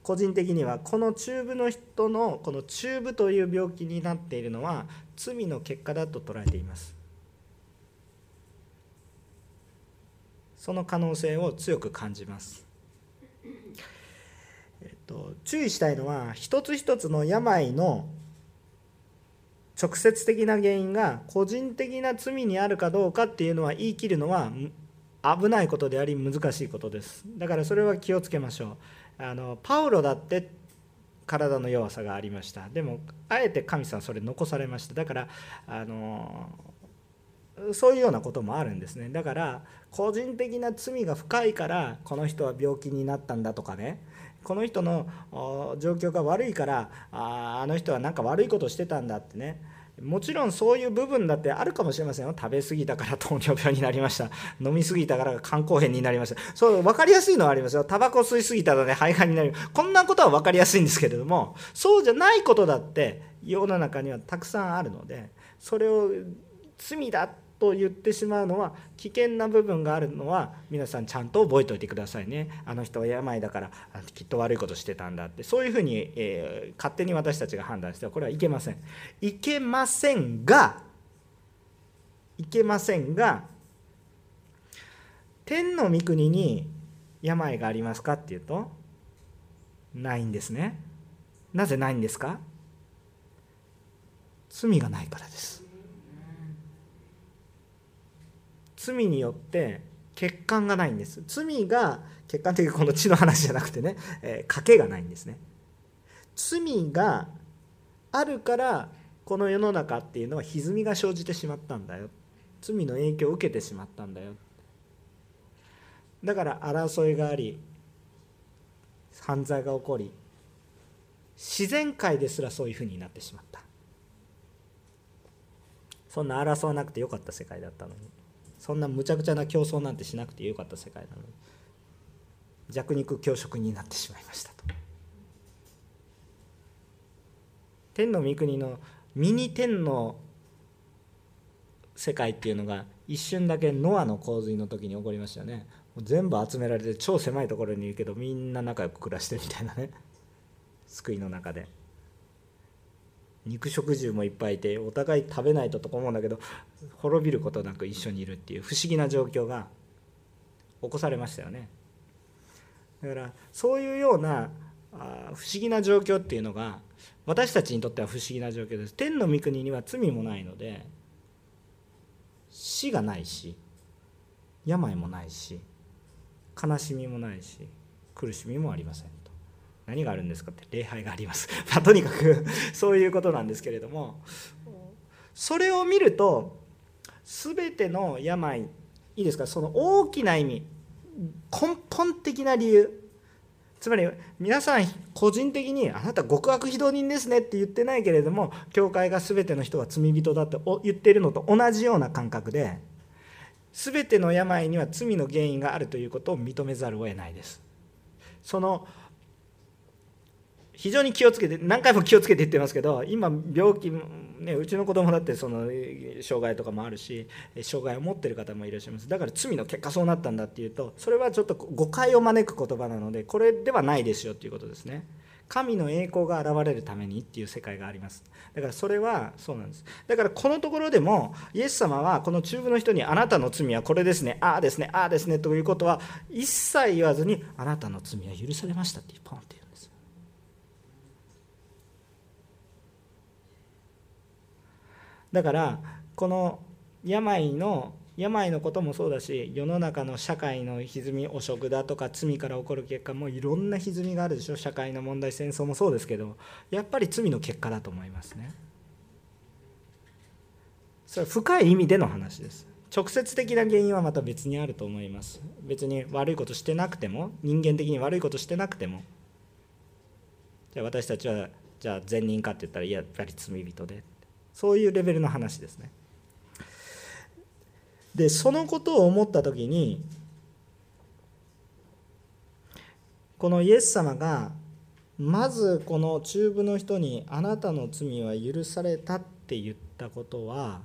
個人的にはこの中部の人のこの中部という病気になっているのは罪の結果だと捉えています。その可能性を強く感じます、えっと、注意したいのは一つ一つの病の直接的な原因が個人的な罪にあるかどうかっていうのは言い切るのは危ないことであり難しいことです。だからそれは気をつけましょう。あのパウロだって体の弱さがありました。でもあえて神様それ残されました。だからあのそういうようなこともあるんですね。だから個人的な罪が深いからこの人は病気になったんだとかね。この人の状況が悪いからああの人は何か悪いことしてたんだってね。もちろんそういう部分だってあるかもしれませんよ。食べ過ぎたから糖尿病になりました。飲み過ぎたから肝硬変になりました。そう分かりやすいのはありますよ。タバコ吸い過ぎたらね肺がんになる。こんなことは分かりやすいんですけれどもそうじゃないことだって世の中にはたくさんあるのでそれを罪だってと言ってしまうのは危険な部分があるのは皆さんちゃんと覚えておいてくださいね。あの人は病だからきっと悪いことしてたんだって。そういうふうに、えー、勝手に私たちが判断してはこれはいけません。いけませんがいけませんが天の御国に病がありますかっていうとないんですね。なぜないんですか？罪がないからです。罪によって欠陥がないんです。罪が欠陥というこの血の話じゃなくてね、えー、賭けがないんですね。罪があるからこの世の中っていうのは歪みが生じてしまったんだよ。罪の影響を受けてしまったんだよ。だから争いがあり犯罪が起こり自然界ですらそういうふうになってしまった。そんな争わなくてよかった世界だったのに。そんなむちゃくちゃな競争なんてしなくてよかった世界なのに弱肉強食になってしまいましたと。天の御国のミニ天の世界っていうのが一瞬だけノアの洪水の時に起こりましたよね。全部集められて超狭いところにいるけどみんな仲良く暮らしてみたいなね。救いの中で。肉食獣もいっぱいいてお互い食べないとと思うんだけど滅びることなく一緒にいるっていう不思議な状況が起こされましたよね。だからそういうようなあ不思議な状況っていうのが私たちにとっては不思議な状況です。天の御国には罪もないので死がないし病もないし悲しみもないし苦しみもありません。何があるんですかって礼拝があります、まあ、とにかくそういうことなんですけれども。それを見ると全ての病いいですか？その大きな意味根本的な理由。つまり皆さん個人的にあなた極悪非道人ですねって言ってないけれども教会が全ての人は罪人だって言ってるのと同じような感覚で全ての病には罪の原因があるということを認めざるを得ないです。その非常に気をつけて何回も気をつけて言ってますけど今病気、ね、うちの子供だってその障害とかもあるし障害を持ってる方もいらっしゃいます。だから罪の結果そうなったんだっていうとそれはちょっと誤解を招く言葉なのでこれではないですよっていうことですね。神の栄光が現れるためにっていう世界があります。だからそれはそうなんです。だからこのところでもイエス様はこの中部の人にあなたの罪はこれですね。ああですねああですねということは一切言わずにあなたの罪は許されましたってポンって言うだからこの病の病のこともそうだし世の中の社会の歪み汚職だとか罪から起こる結果もいろんな歪みがあるでしょ。社会の問題戦争もそうですけど。やっぱり罪の結果だと思いますね。それは深い意味での話です。直接的な原因はまた別にあると思います。別に悪いことしてなくても人間的に悪いことしてなくても。じゃあ私たちはじゃあ善人かって言ったらやっぱり罪人で。そういうレベルの話ですね。でそのことを思った時にこのイエス様がまずこの中部の人に「あなたの罪は許された」って言ったことは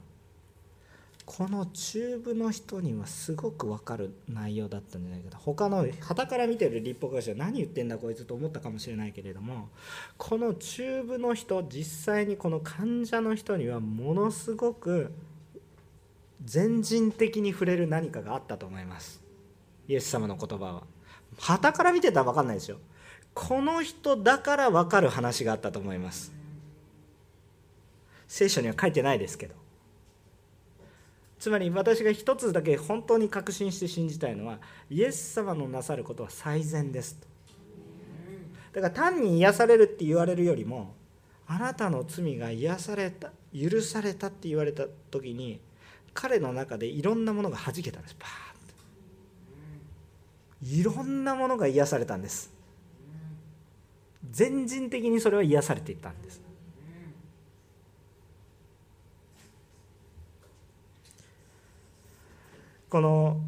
この中部の人にはすごく分かる内容だったんじゃないかと。他の旗から見てる立法学者は何言ってんだこいつと思ったかもしれないけれどもこの中部の人実際にこの患者の人にはものすごく全人的に触れる何かがあったと思います。イエス様の言葉は。旗から見てたら分かんないですよ。この人だから分かる話があったと思います。聖書には書いてないですけど。つまり私が一つだけ本当に確信して信じたいのはイエス様のなさることは最善ですと。だから単に癒されるって言われるよりもあなたの罪が癒された許されたって言われた時に彼の中でいろんなものがはじけたんです。パーッと。いろんなものが癒されたんです。全人的にそれは癒されていったんです。この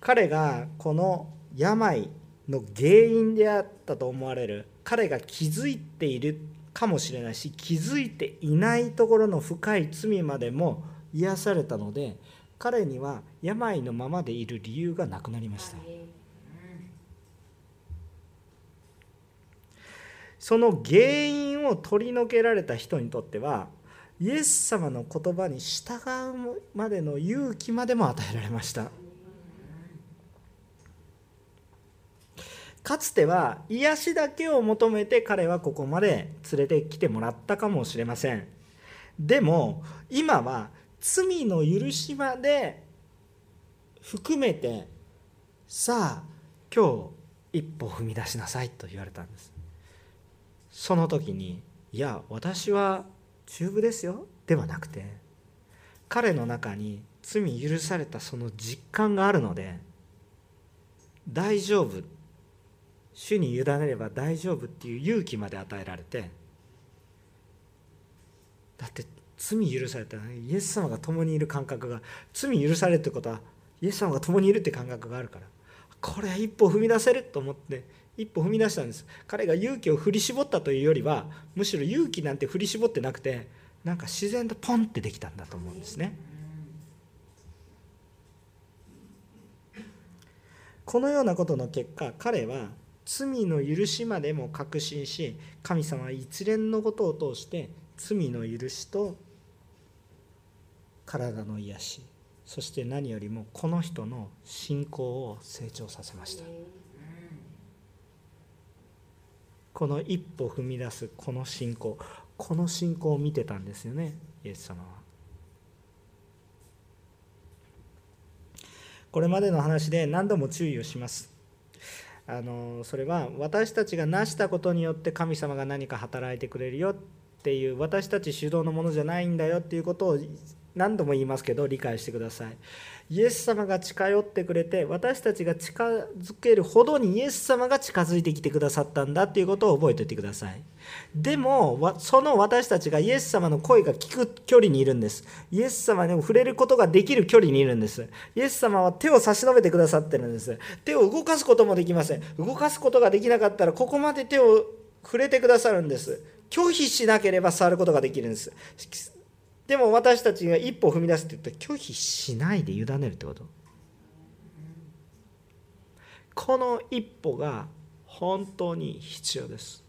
彼がこの病の原因であったと思われる彼が気づいているかもしれないし気づいていないところの深い罪までも癒されたので彼には病のままでいる理由がなくなりました。その原因を取り除けられた人にとってはイエス様の言葉に従うまでの勇気までも与えられました。かつては癒しだけを求めて彼はここまで連れてきてもらったかもしれません。でも今は罪の許しまで含めてさあ今日一歩踏み出しなさいと言われたんです。その時にいや私は中部ですよ？ではなくて彼の中に罪許されたその実感があるので大丈夫。主に委ねれば大丈夫っていう勇気まで与えられてだって罪許されたイエス様が共にいる感覚が罪許されるってことはイエス様が共にいるって感覚があるからこれ一歩踏み出せると思って一歩踏み出したんです。彼が勇気を振り絞ったというよりはむしろ勇気なんて振り絞ってなくてなんか自然とポンってできたんだと思うんですね。このようなことの結果彼は罪の許しまでも確信し神様は一連のことを通して罪の許しと体の癒しそして何よりもこの人の信仰を成長させました。この一歩踏み出すこの信仰この信仰を見てたんですよねイエス様は。これまでの話で何度も注意をします。あのそれは私たちが成したことによって神様が何か働いてくれるよっていう私たち主導のものじゃないんだよっていうことを何度も言いますけど理解してください。イエス様が近寄ってくれて私たちが近づけるほどにイエス様が近づいてきてくださったんだっていうことを覚えておいてください。でもその私たちがイエス様の声が聞く距離にいるんです。イエス様に触れることができる距離にいるんです。イエス様は手を差し伸べてくださってるんです。手を動かすこともできません。動かすことができなかったらここまで手を触れてくださるんです。拒否しなければ触ることができるんです。でも私たちが一歩踏み出すって言ったら拒否しないで委ねるってこと。この一歩が本当に必要です。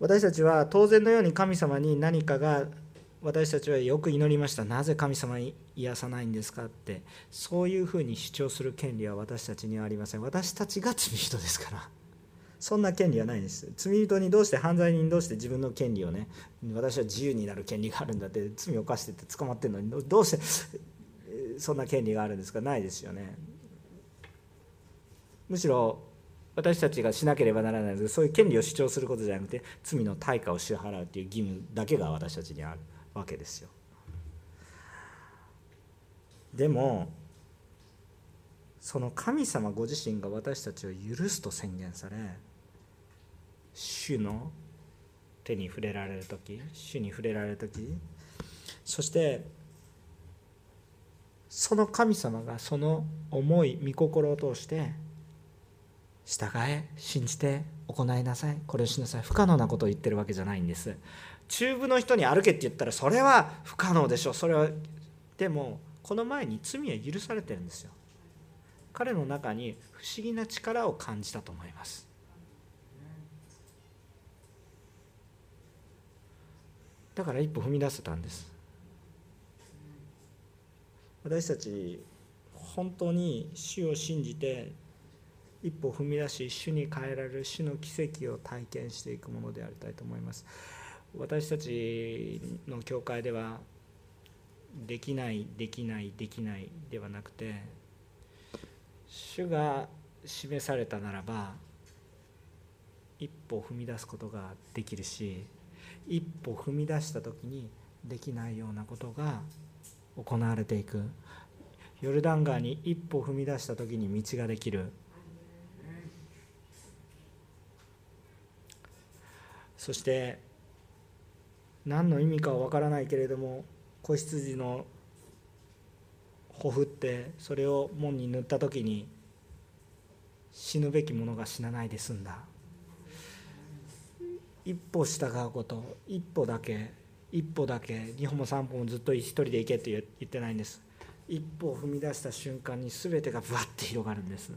私たちは当然のように神様に何かが私たちはよく祈りました。なぜ神様に癒さないんですかって。そういうふうに主張する権利は私たちにはありません。私たちが罪人ですから。そんな権利はないです。罪人にどうして犯罪人どうして自分の権利をね私は自由になる権利があるんだって罪を犯してて捕まってるのにどうしてそんな権利があるんですか？ないですよね。むしろ私たちがしなければならないのでそういう権利を主張することじゃなくて罪の対価を支払うという義務だけが私たちにあるわけですよ。でもその神様ご自身が私たちを許すと宣言され主の手に触れられる時主に触れられる時そしてその神様がその思い御心を通して従え信じて行いなさいこれをしなさい不可能なことを言ってるわけじゃないんです。中部の人に歩けって言ったらそれは不可能でしょ。うそれはでもこの前に罪は許されてるんですよ。彼の中に不思議な力を感じたと思います。だから一歩踏み出せたんです。私たち本当に主を信じて一歩踏み出し主に変えられる主の奇跡を体験していくものでありたいと思います。私たちの教会ではできないできないできないではなくて主が示されたならば一歩踏み出すことができるし一歩踏み出した時にできないようなことが行われていく。ヨルダン川に一歩踏み出した時に道ができる。そして何の意味かは分からないけれども子羊のほふってそれを門に塗った時に死ぬべき者が死なないで済んだ。一歩従うこと一歩だけ一歩だけ2歩も3歩もずっと一人で行けって言ってないんです。一歩を踏み出した瞬間に全てがぶわって広がるんです。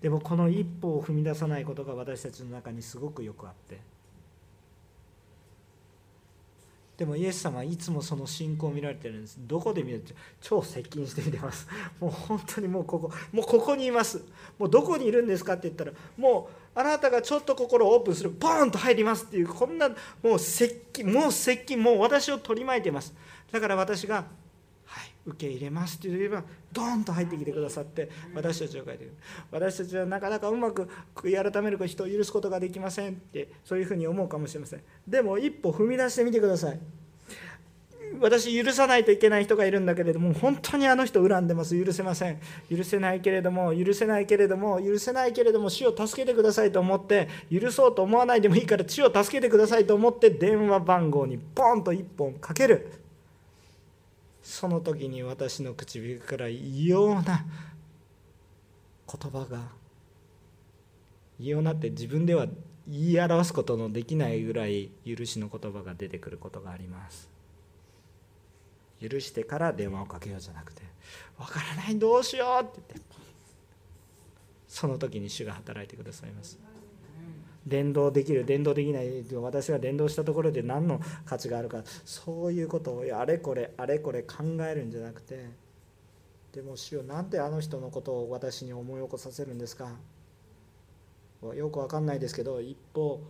でもこの一歩を踏み出さないことが私たちの中にすごくよくあって。でもイエス様はいつもその信仰を見られてるんです。どこで見るって超接近して見てます。もう本当にもうここもうここにいます。もうどこにいるんですかって言ったらもうあなたがちょっと心をオープンする。ポーンと入りますっていうこんなもう接近もう接近もう私を取り巻いてます。だから私が受け入れますって言えばドーンと入ってきてくださって私たちを書いて私たちはなかなかうまく悔い改める人を許すことができませんってそういうふうに思うかもしれません。でも一歩踏み出してみてください。私許さないといけない人がいるんだけれども本当にあの人恨んでます。許せません。許せないけれども許せないけれども許せないけれども死を助けてくださいと思って許そうと思わないでもいいから死を助けてくださいと思って電話番号にポンと1本かける。その時に私の唇から異様な言葉が異様なって自分では言い表すことのできないぐらい許しの言葉が出てくることがあります。許してから電話をかけようじゃなくて分からないどうしようって言ってその時に主が働いてくださいます。伝道できる伝道できない私が伝道したところで何の価値があるかそういうことをあれこれあれこれ考えるんじゃなくてでも主よなんであの人のことを私に思い起こさせるんですか？よくわかんないですけど一歩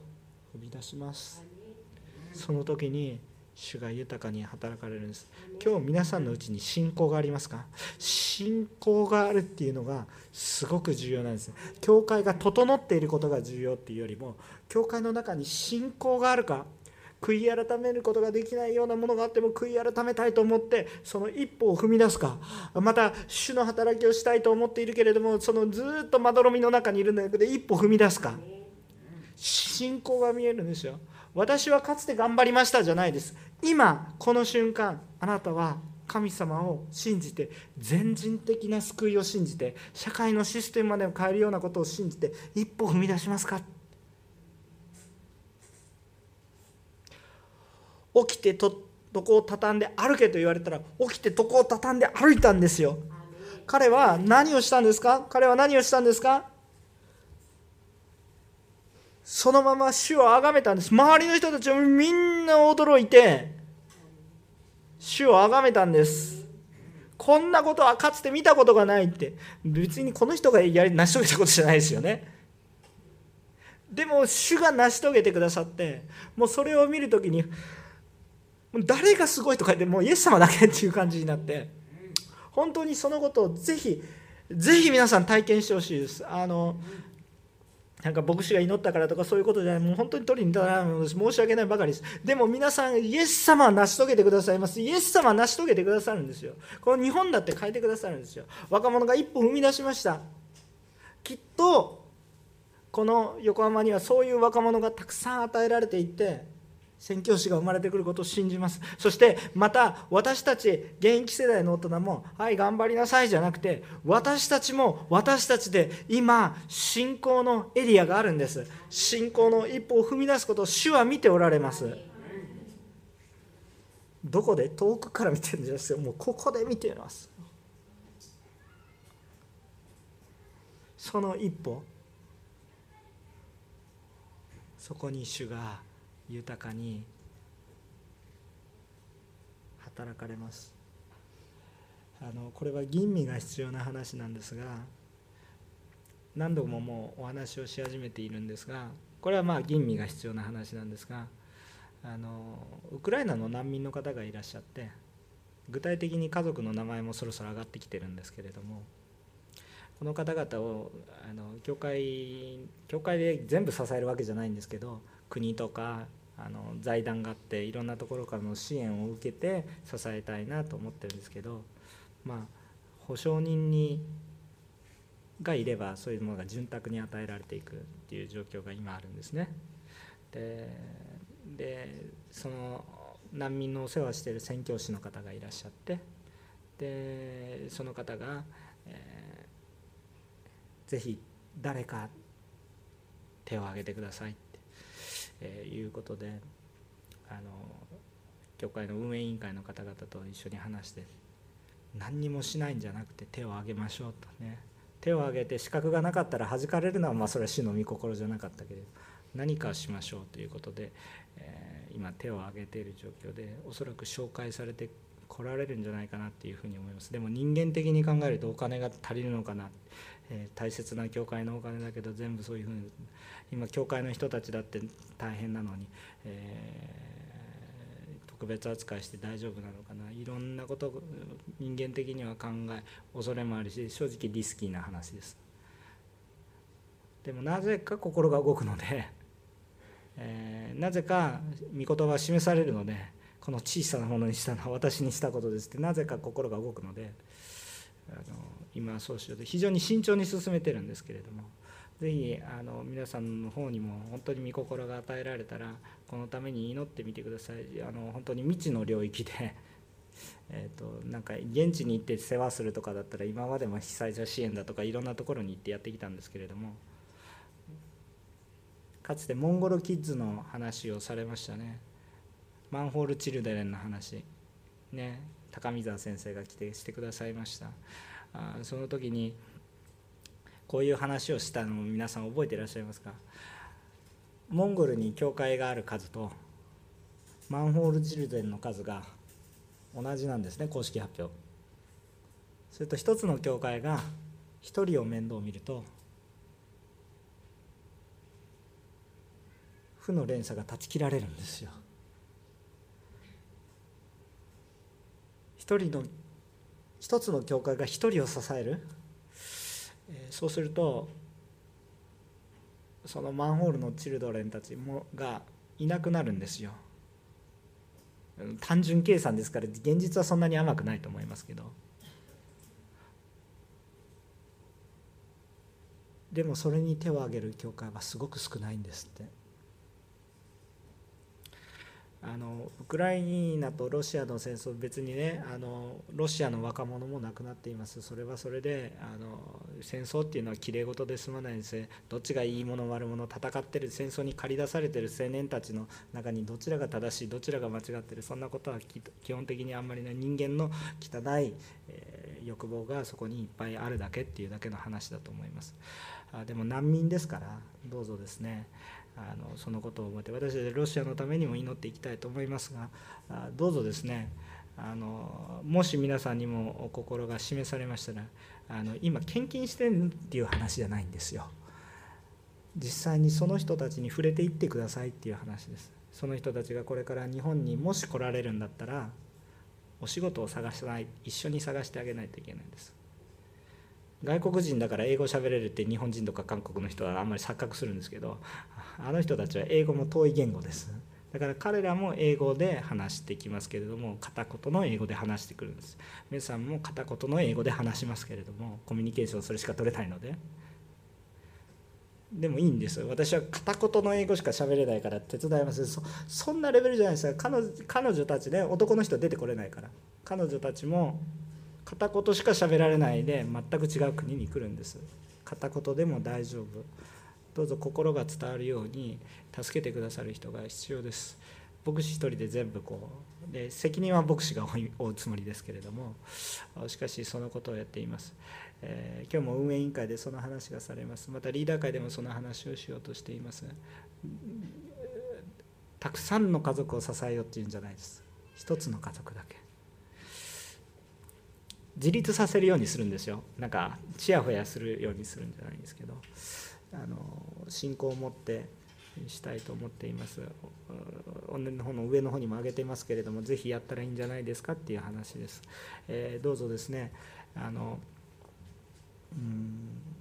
踏み出します。その時に主が豊かに働かれるんです。今日皆さんのうちに信仰がありますか？信仰があるっていうのがすごく重要なんです。教会が整っていることが重要っていうよりも教会の中に信仰があるか悔い改めることができないようなものがあっても悔い改めたいと思ってその一歩を踏み出すかまた主の働きをしたいと思っているけれどもそのずっとまどろみの中にいるんだけど一歩踏み出すか。信仰が見えるんですよ。私はかつて頑張りましたじゃないです。今この瞬間あなたは神様を信じて全人的な救いを信じて社会のシステムまでを変えるようなことを信じて一歩踏み出しますか？起きてと床を畳んで歩けと言われたら起きて床を畳んで歩いたんですよ。彼は何をしたんですか？彼は何をしたんですか？そのまま主を崇めたんです。周りの人たちもみんな驚いて主を崇めたんです。こんなことはかつて見たことがないって。別にこの人がやり成し遂げたことじゃないですよね。でも主が成し遂げてくださってもうそれを見る時に誰がすごいとか言ってもうイエス様だけっていう感じになって本当にそのことをぜひぜひ皆さん体験してほしいです。あのなんか牧師が祈ったからとかそういうことじゃない、もう本当に取りに行ったら申し訳ないばかりです。でも皆さん、イエス様は成し遂げてくださいます。イエス様は成し遂げてくださるんですよ。この日本だって変えてくださるんですよ。若者が一歩踏み出しました。きっと、この横浜にはそういう若者がたくさん与えられていて、宣教師が生まれてくることを信じます。そしてまた私たち現役世代の大人も「はい頑張りなさい」じゃなくて私たちも私たちで今信仰のエリアがあるんです。信仰の一歩を踏み出すことを主は見ておられます。どこで？遠くから見てるんじゃなくてもうここで見ています。その一歩そこに主が豊かに働かれます。あのこれは吟味が必要な話なんですが何度ももうお話をし始めているんですがこれはまあ吟味が必要な話なんですがあのウクライナの難民の方がいらっしゃって具体的に家族の名前もそろそろ上がってきてるんですけれどもこの方々をあの教会教会で全部支えるわけじゃないんですけど国とかあの財団があっていろんなところからの支援を受けて支えたいなと思ってるんですけどまあ保証人にがいればそういうものが潤沢に与えられていくっていう状況が今あるんですね。でその難民のお世話してる宣教師の方がいらっしゃってでその方が、えー、ぜひ誰か手を挙げてくださいえーいうことであの教会の運営委員会の方々と一緒に話して何にもしないんじゃなくて手を挙げましょうとね。手を挙げて資格がなかったら弾かれるのはまあそれは主の御心じゃなかったけれど何かしましょうということで、えー、今手を挙げている状況でおそらく紹介されて来られるんじゃないかなっていうふうに思います。でも人間的に考えるとお金が足りるのかな、えー、大切な教会のお金だけど全部そういうふうに今教会の人たちだって大変なのに、えー、特別扱いして大丈夫なのかな。いろんなこと人間的には考え恐れもあるし正直リスキーな話です。でもなぜか心が動くので、えー、なぜか御言葉は示されるのでこの小さなものにしたのは私にしたことですってなぜか心が動くのであの今そうしようと非常に慎重に進めてるんですけれどもぜひあの皆さんの方にも本当に御心が与えられたらこのために祈ってみてください。あの本当に未知の領域で えとなんか現地に行って世話するとかだったら今までも被災者支援だとかいろんなところに行ってやってきたんですけれどもかつてモンゴルキッズの話をされましたね。マンホールチルデレンの話。ね。高見沢先生が来てしてくださいました。あその時にこういう話をしたのを皆さん覚えていらっしゃいますか？モンゴルに教会がある数とマンホールチルデンの数が同じなんですね公式発表。それと一つの教会が一人を面倒を見ると負の連鎖が断ち切られるんですよ。一人の一つの教会が一人を支えるそうするとそのマンホールのチルドレンたちもがいなくなるんですよ単純計算ですから現実はそんなに甘くないと思いますけどでもそれに手を挙げる教会はすごく少ないんですって。あのウクライナとロシアの戦争別にねあのロシアの若者も亡くなっています。それはそれであの戦争っていうのはきれい事で済まないんですどっちがいいもの悪者戦ってる戦争に駆り出されてる青年たちの中にどちらが正しいどちらが間違ってるそんなことは基本的にあんまりね人間の汚い、えー、欲望がそこにいっぱいあるだけっていうだけの話だと思います。あでも難民ですからどうぞですね。あのそのことを思って私たちロシアのためにも祈っていきたいと思いますがどうぞですねあのもし皆さんにもお心が示されましたらあの今献金してるっていう話じゃないんですよ。実際にその人たちに触れていってくださいっていう話です。その人たちがこれから日本にもし来られるんだったらお仕事を探さない一緒に探してあげないといけないんです。外国人だから英語喋れるって日本人とか韓国の人はあんまり錯覚するんですけどあの人たちは英語も遠い言語です。だから彼らも英語で話してきますけれども片言の英語で話してくるんです。皆さんも片言の英語で話しますけれどもコミュニケーションそれしか取れないので。でもいいんです私は片言の英語しか喋れないから手伝います。そそんなレベルじゃないですか彼女彼女たちね男の人出てこれないから。彼女たちも片言しか喋られないで全く違う国に来るんです。片言でも大丈夫。どうぞ心が伝わるように助けてくださる人が必要です。牧師一人で全部こうで責任は牧師が負うつもりですけれどもしかしそのことをやっています、えー、今日も運営委員会でその話がされます。またリーダー会でもその話をしようとしています。たくさんの家族を支えようっていうんじゃないです。一つの家族だけ。自立させるようにするんですよ。なんかちやほやするようにするんじゃないんですけど。あの信仰を持ってしたいと思っています音の方の上の方にも上げていますけれどもぜひやったらいいんじゃないですかっていう話です、えー、どうぞですねあのうん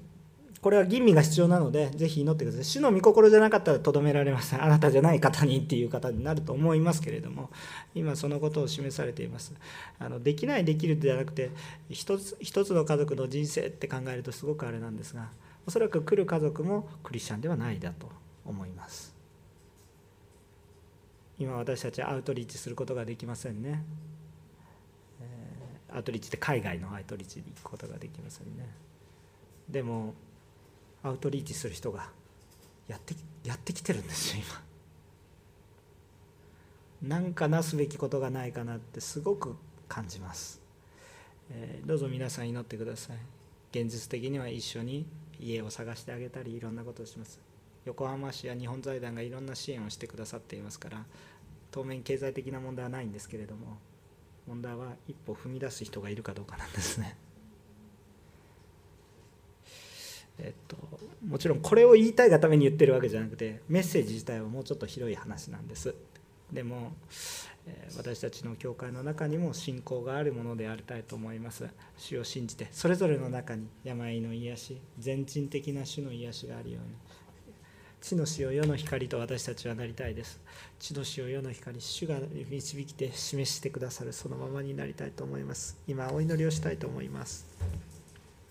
これは吟味が必要なので、ぜひ祈ってください。主の御心じゃなかったらとどめられません。あなたじゃない方にっていう方になると思いますけれども、今そのことを示されています。あのできない、できるではなくて一つ、一つの家族の人生って考えるとすごくあれなんですが、おそらく来る家族もクリスチャンではないだと思います。今私たちアウトリーチすることができませんね。アウトリーチって海外のアウトリーチに行くことができませんね。でもアウトリーチする人がやってやってきてるんですよ今なんかなすべきことがないかなってすごく感じます、えー、どうぞ皆さん祈ってください現実的には一緒に家を探してあげたりいろんなことをします。横浜市や日本財団がいろんな支援をしてくださっていますから当面経済的な問題はないんですけれども問題は一歩踏み出す人がいるかどうかなんですね。えっと、もちろんこれを言いたいがために言ってるわけじゃなくてメッセージ自体はもうちょっと広い話なんです。でも、私たちの教会の中にも信仰があるものでありたいと思います。主を信じてそれぞれの中に病の癒し全人的な主の癒しがあるように。地の死を世の光と私たちはなりたいです。地の死を世の光主が導きて示してくださるそのままになりたいと思います。今お祈りをしたいと思います。